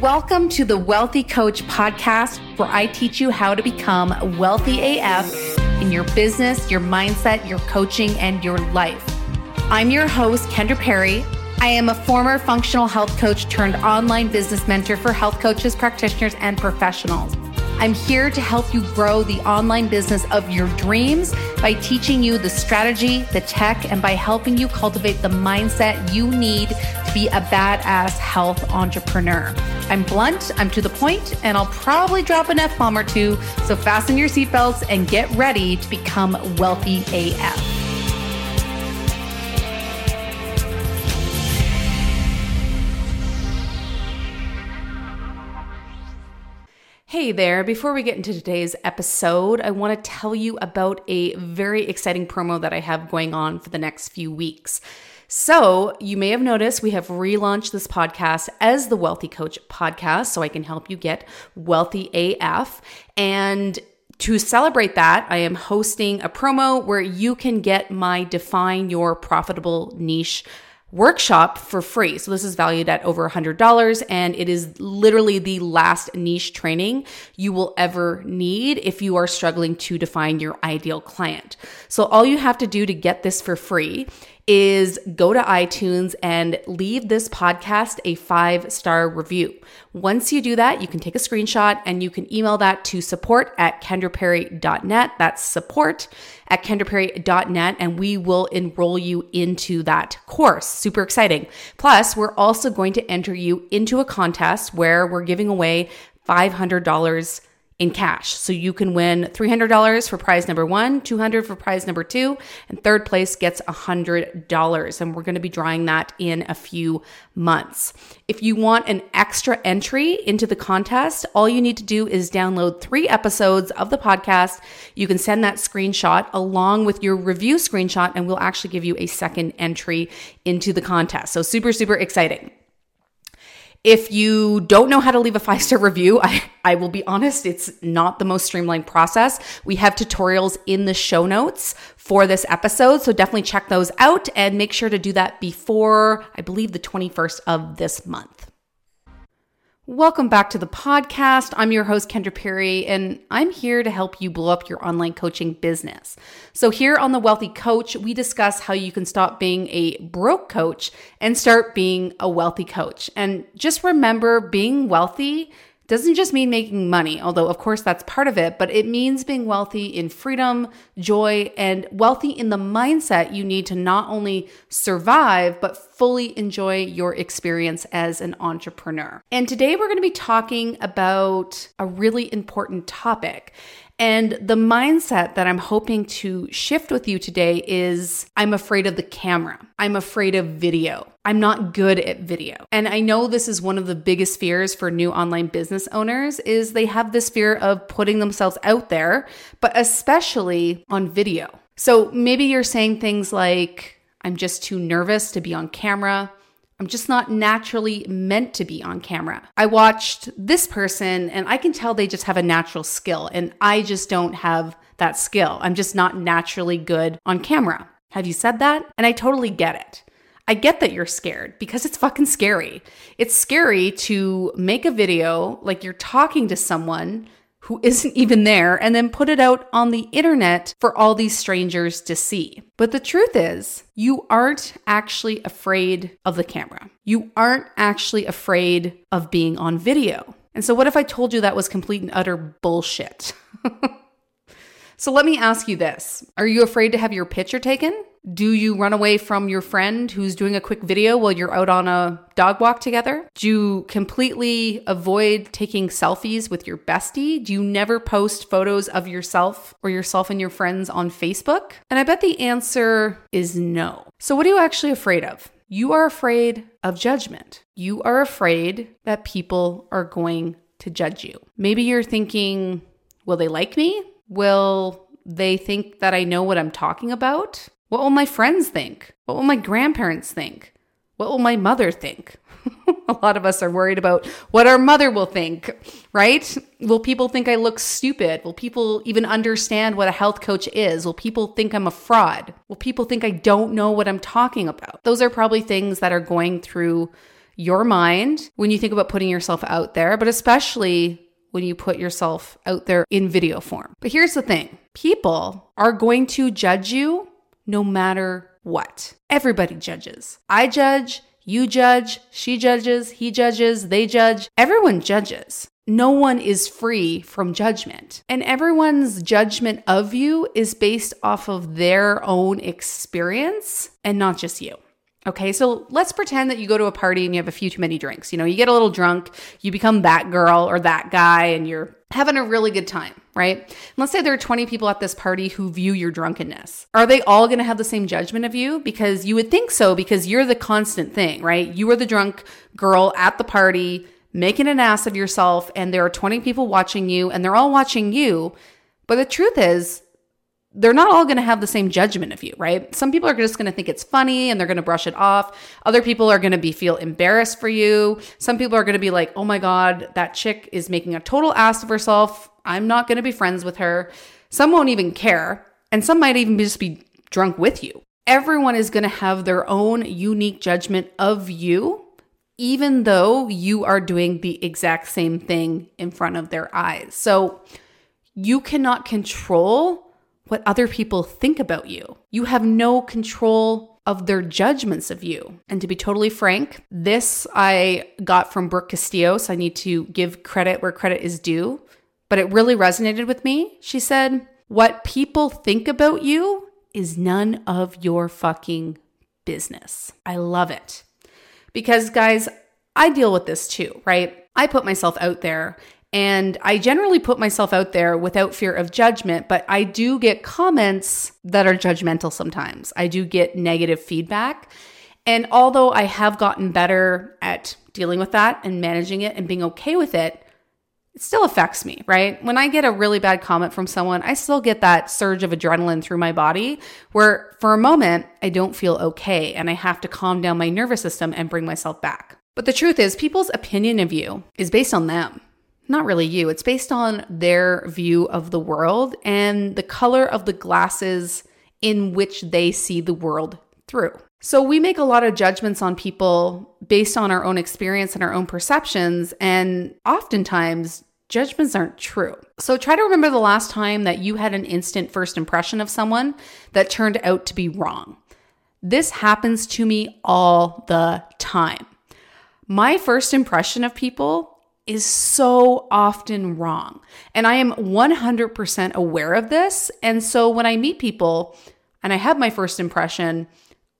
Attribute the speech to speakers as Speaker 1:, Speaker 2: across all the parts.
Speaker 1: Welcome to the Wealthy Coach podcast, where I teach you how to become wealthy AF in your business, your mindset, your coaching, and your life. I'm your host, Kendra Perry. I am a former functional health coach turned online business mentor for health coaches, practitioners, and professionals. I'm here to help you grow the online business of your dreams by teaching you the strategy, the tech, and by helping you cultivate the mindset you need to be a badass health entrepreneur. I'm blunt, I'm to the point, and I'll probably drop an F bomb or two. So fasten your seatbelts and get ready to become wealthy AF. Hey there, before we get into today's episode, I want to tell you about a very exciting promo that I have going on for the next few weeks. So, you may have noticed we have relaunched this podcast as the Wealthy Coach podcast, so I can help you get wealthy AF. And to celebrate that, I am hosting a promo where you can get my Define Your Profitable Niche workshop for free. So this is valued at over $100 and it is literally the last niche training you will ever need if you are struggling to define your ideal client. So all you have to do to get this for free is go to iTunes and leave this podcast a five star review. Once you do that, you can take a screenshot and you can email that to support at kendraperry.net. That's support at kendraperry.net, and we will enroll you into that course. Super exciting. Plus, we're also going to enter you into a contest where we're giving away $500 in cash. So you can win $300 for prize number one, 200 for prize number two, and third place gets $100. And we're going to be drawing that in a few months. If you want an extra entry into the contest, all you need to do is download three episodes of the podcast. You can send that screenshot along with your review screenshot, and we'll actually give you a second entry into the contest. So super, super exciting. If you don't know how to leave a five star review, I, I will be honest, it's not the most streamlined process. We have tutorials in the show notes for this episode. So definitely check those out and make sure to do that before, I believe, the 21st of this month. Welcome back to the podcast. I'm your host, Kendra Perry, and I'm here to help you blow up your online coaching business. So, here on The Wealthy Coach, we discuss how you can stop being a broke coach and start being a wealthy coach. And just remember, being wealthy doesn't just mean making money, although of course that's part of it, but it means being wealthy in freedom, joy, and wealthy in the mindset you need to not only survive, but fully enjoy your experience as an entrepreneur. And today we're going to be talking about a really important topic. And the mindset that I'm hoping to shift with you today is I'm afraid of the camera. I'm afraid of video. I'm not good at video. And I know this is one of the biggest fears for new online business owners is they have this fear of putting themselves out there, but especially on video. So maybe you're saying things like I'm just too nervous to be on camera. I'm just not naturally meant to be on camera. I watched this person and I can tell they just have a natural skill, and I just don't have that skill. I'm just not naturally good on camera. Have you said that? And I totally get it. I get that you're scared because it's fucking scary. It's scary to make a video like you're talking to someone who isn't even there and then put it out on the internet for all these strangers to see. But the truth is, you aren't actually afraid of the camera. You aren't actually afraid of being on video. And so, what if I told you that was complete and utter bullshit? so, let me ask you this Are you afraid to have your picture taken? Do you run away from your friend who's doing a quick video while you're out on a dog walk together? Do you completely avoid taking selfies with your bestie? Do you never post photos of yourself or yourself and your friends on Facebook? And I bet the answer is no. So, what are you actually afraid of? You are afraid of judgment. You are afraid that people are going to judge you. Maybe you're thinking, will they like me? Will they think that I know what I'm talking about? What will my friends think? What will my grandparents think? What will my mother think? a lot of us are worried about what our mother will think, right? Will people think I look stupid? Will people even understand what a health coach is? Will people think I'm a fraud? Will people think I don't know what I'm talking about? Those are probably things that are going through your mind when you think about putting yourself out there, but especially when you put yourself out there in video form. But here's the thing people are going to judge you no matter what. Everybody judges. I judge, you judge, she judges, he judges, they judge. Everyone judges. No one is free from judgment. And everyone's judgment of you is based off of their own experience and not just you. Okay, so let's pretend that you go to a party and you have a few too many drinks. You know, you get a little drunk, you become that girl or that guy, and you're having a really good time, right? And let's say there are 20 people at this party who view your drunkenness. Are they all going to have the same judgment of you? Because you would think so, because you're the constant thing, right? You are the drunk girl at the party making an ass of yourself, and there are 20 people watching you, and they're all watching you. But the truth is, they're not all going to have the same judgment of you, right? Some people are just going to think it's funny and they're going to brush it off. Other people are going to be feel embarrassed for you. Some people are going to be like, "Oh my god, that chick is making a total ass of herself. I'm not going to be friends with her." Some won't even care, and some might even just be drunk with you. Everyone is going to have their own unique judgment of you, even though you are doing the exact same thing in front of their eyes. So, you cannot control what other people think about you. You have no control of their judgments of you. And to be totally frank, this I got from Brooke Castillo, so I need to give credit where credit is due. But it really resonated with me. She said, What people think about you is none of your fucking business. I love it. Because, guys, I deal with this too, right? I put myself out there and I generally put myself out there without fear of judgment, but I do get comments that are judgmental sometimes. I do get negative feedback. And although I have gotten better at dealing with that and managing it and being okay with it, it still affects me, right? When I get a really bad comment from someone, I still get that surge of adrenaline through my body where for a moment I don't feel okay and I have to calm down my nervous system and bring myself back. But the truth is, people's opinion of you is based on them not really you. It's based on their view of the world and the color of the glasses in which they see the world through. So we make a lot of judgments on people based on our own experience and our own perceptions, and oftentimes judgments aren't true. So try to remember the last time that you had an instant first impression of someone that turned out to be wrong. This happens to me all the time. My first impression of people is so often wrong. And I am 100% aware of this. And so when I meet people and I have my first impression,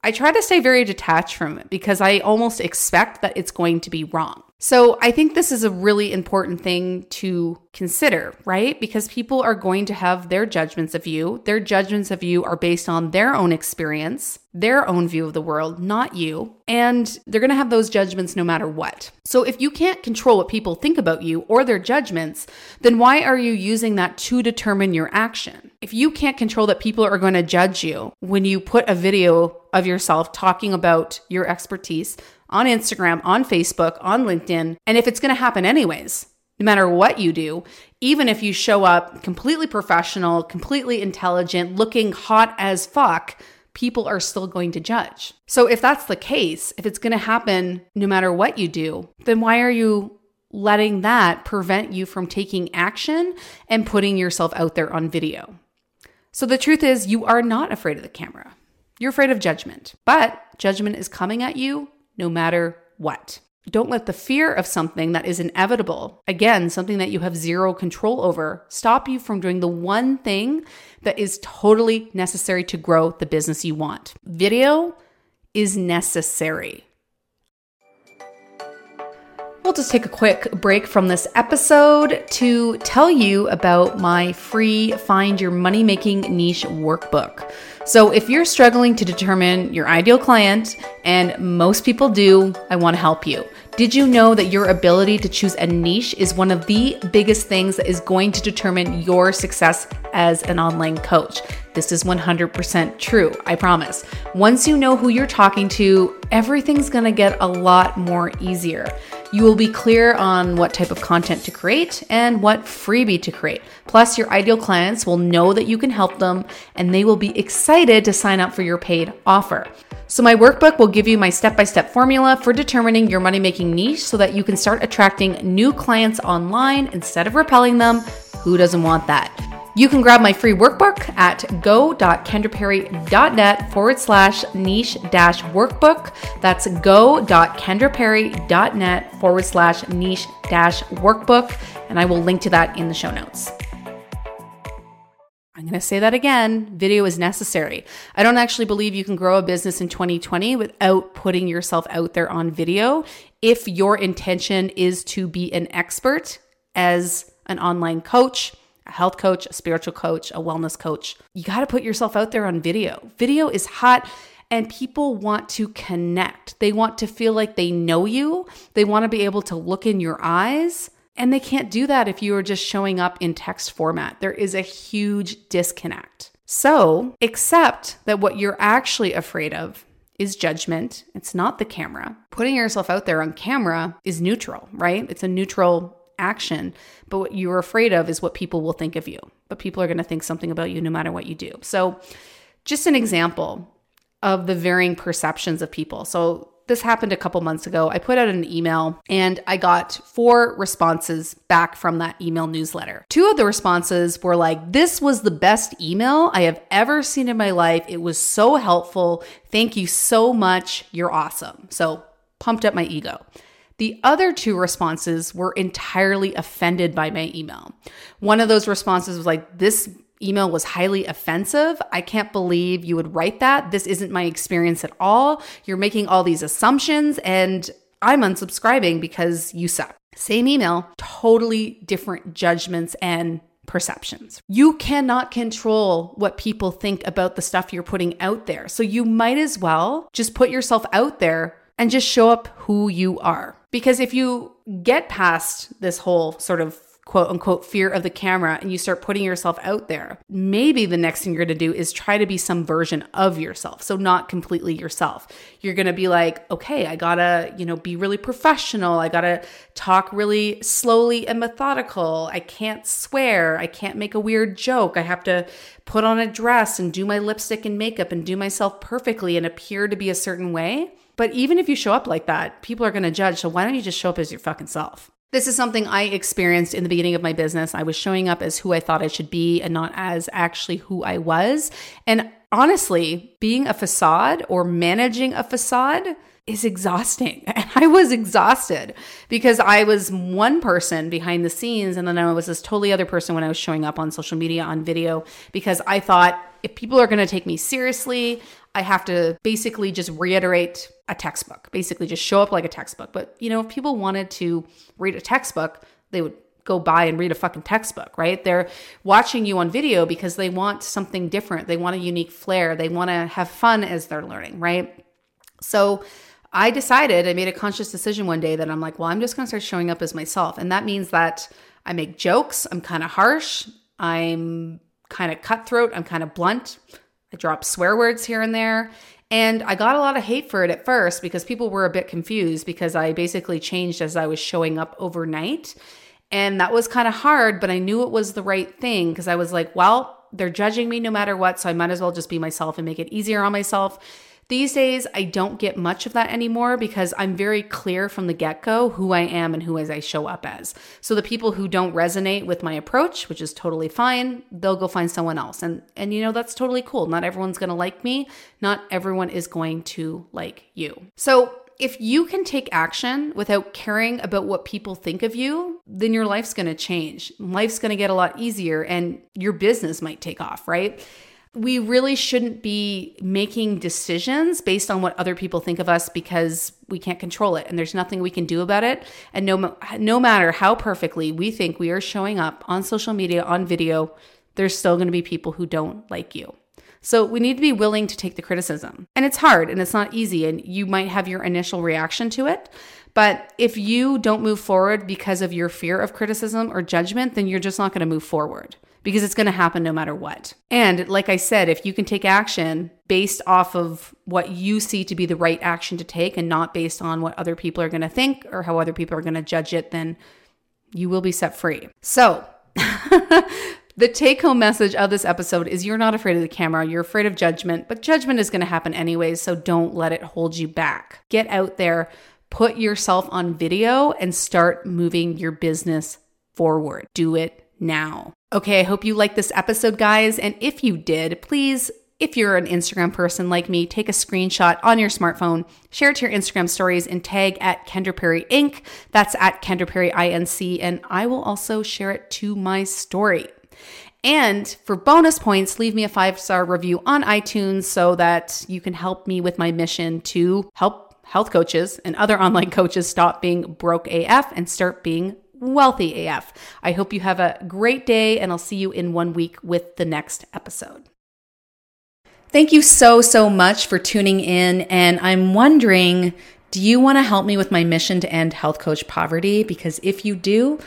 Speaker 1: I try to stay very detached from it because I almost expect that it's going to be wrong. So I think this is a really important thing to consider, right? Because people are going to have their judgments of you. Their judgments of you are based on their own experience, their own view of the world, not you. And they're going to have those judgments no matter what. So if you can't control what people think about you or their judgments, then why are you using that to determine your action? If you can't control that people are going to judge you when you put a video of yourself talking about your expertise, on Instagram, on Facebook, on LinkedIn. And if it's going to happen anyways, no matter what you do, even if you show up completely professional, completely intelligent, looking hot as fuck, people are still going to judge. So if that's the case, if it's going to happen no matter what you do, then why are you letting that prevent you from taking action and putting yourself out there on video? So the truth is, you are not afraid of the camera. You're afraid of judgment, but judgment is coming at you no matter what. Don't let the fear of something that is inevitable, again, something that you have zero control over, stop you from doing the one thing that is totally necessary to grow the business you want. Video is necessary. We'll just take a quick break from this episode to tell you about my free Find Your Money Making Niche workbook. So, if you're struggling to determine your ideal client, and most people do, I want to help you. Did you know that your ability to choose a niche is one of the biggest things that is going to determine your success as an online coach? This is 100% true, I promise. Once you know who you're talking to, everything's gonna get a lot more easier. You will be clear on what type of content to create and what freebie to create. Plus, your ideal clients will know that you can help them and they will be excited to sign up for your paid offer. So, my workbook will give you my step by step formula for determining your money making niche so that you can start attracting new clients online instead of repelling them. Who doesn't want that? You can grab my free workbook at go.kendraperry.net forward slash niche dash workbook. That's go.kendraperry.net forward slash niche dash workbook. And I will link to that in the show notes. I'm going to say that again. Video is necessary. I don't actually believe you can grow a business in 2020 without putting yourself out there on video. If your intention is to be an expert as an online coach, health coach, a spiritual coach, a wellness coach, you got to put yourself out there on video. Video is hot and people want to connect. They want to feel like they know you. They want to be able to look in your eyes. And they can't do that if you are just showing up in text format. There is a huge disconnect. So, accept that what you're actually afraid of is judgment. It's not the camera. Putting yourself out there on camera is neutral, right? It's a neutral action. But what you're afraid of is what people will think of you. But people are going to think something about you no matter what you do. So, just an example of the varying perceptions of people. So, this happened a couple months ago. I put out an email and I got four responses back from that email newsletter. Two of the responses were like, This was the best email I have ever seen in my life. It was so helpful. Thank you so much. You're awesome. So, pumped up my ego. The other two responses were entirely offended by my email. One of those responses was like, This email was highly offensive. I can't believe you would write that. This isn't my experience at all. You're making all these assumptions, and I'm unsubscribing because you suck. Same email, totally different judgments and perceptions. You cannot control what people think about the stuff you're putting out there. So you might as well just put yourself out there and just show up who you are. Because if you get past this whole sort of quote unquote fear of the camera and you start putting yourself out there, maybe the next thing you're going to do is try to be some version of yourself. So not completely yourself. You're going to be like, okay, I got to, you know, be really professional. I got to talk really slowly and methodical. I can't swear. I can't make a weird joke. I have to put on a dress and do my lipstick and makeup and do myself perfectly and appear to be a certain way. But even if you show up like that, people are going to judge. So why don't you just show up as your fucking self? This is something I experienced in the beginning of my business. I was showing up as who I thought I should be and not as actually who I was. And honestly, being a facade or managing a facade is exhausting. And I was exhausted because I was one person behind the scenes and then I was this totally other person when I was showing up on social media on video because I thought if people are going to take me seriously, I have to basically just reiterate a textbook, basically just show up like a textbook. But, you know, if people wanted to read a textbook, they would go buy and read a fucking textbook, right? They're watching you on video because they want something different. They want a unique flair. They want to have fun as they're learning, right? So, I decided, I made a conscious decision one day that I'm like, well, I'm just going to start showing up as myself. And that means that I make jokes, I'm kind of harsh, I'm kind of cutthroat, I'm kind of blunt. I dropped swear words here and there. And I got a lot of hate for it at first because people were a bit confused because I basically changed as I was showing up overnight. And that was kind of hard, but I knew it was the right thing because I was like, well, they're judging me no matter what. So I might as well just be myself and make it easier on myself. These days, I don't get much of that anymore because I'm very clear from the get go who I am and who as I show up as. So the people who don't resonate with my approach, which is totally fine, they'll go find someone else. And and you know that's totally cool. Not everyone's going to like me. Not everyone is going to like you. So if you can take action without caring about what people think of you, then your life's going to change. Life's going to get a lot easier and your business might take off, right? We really shouldn't be making decisions based on what other people think of us because we can't control it and there's nothing we can do about it. And no no matter how perfectly we think we are showing up on social media on video there's still going to be people who don't like you. So we need to be willing to take the criticism. And it's hard and it's not easy and you might have your initial reaction to it but if you don't move forward because of your fear of criticism or judgment then you're just not going to move forward because it's going to happen no matter what. And like I said, if you can take action based off of what you see to be the right action to take and not based on what other people are going to think or how other people are going to judge it, then you will be set free. So, the take home message of this episode is you're not afraid of the camera, you're afraid of judgment, but judgment is going to happen anyways, so don't let it hold you back. Get out there, put yourself on video, and start moving your business forward. Do it now. Okay, I hope you liked this episode, guys. And if you did, please, if you're an Instagram person like me, take a screenshot on your smartphone, share it to your Instagram stories, and tag at Kendra Perry Inc. That's at Kendra Perry INC. And I will also share it to my story. And for bonus points, leave me a five star review on iTunes so that you can help me with my mission to help health coaches and other online coaches stop being broke AF and start being wealthy AF. I hope you have a great day, and I'll see you in one week with the next episode. Thank you so, so much for tuning in. And I'm wondering do you want to help me with my mission to end health coach poverty? Because if you do,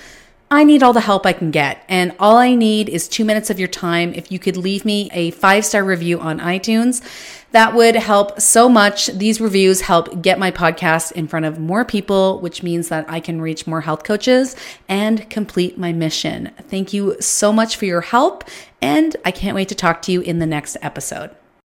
Speaker 1: I need all the help I can get. And all I need is two minutes of your time. If you could leave me a five star review on iTunes, that would help so much. These reviews help get my podcast in front of more people, which means that I can reach more health coaches and complete my mission. Thank you so much for your help. And I can't wait to talk to you in the next episode.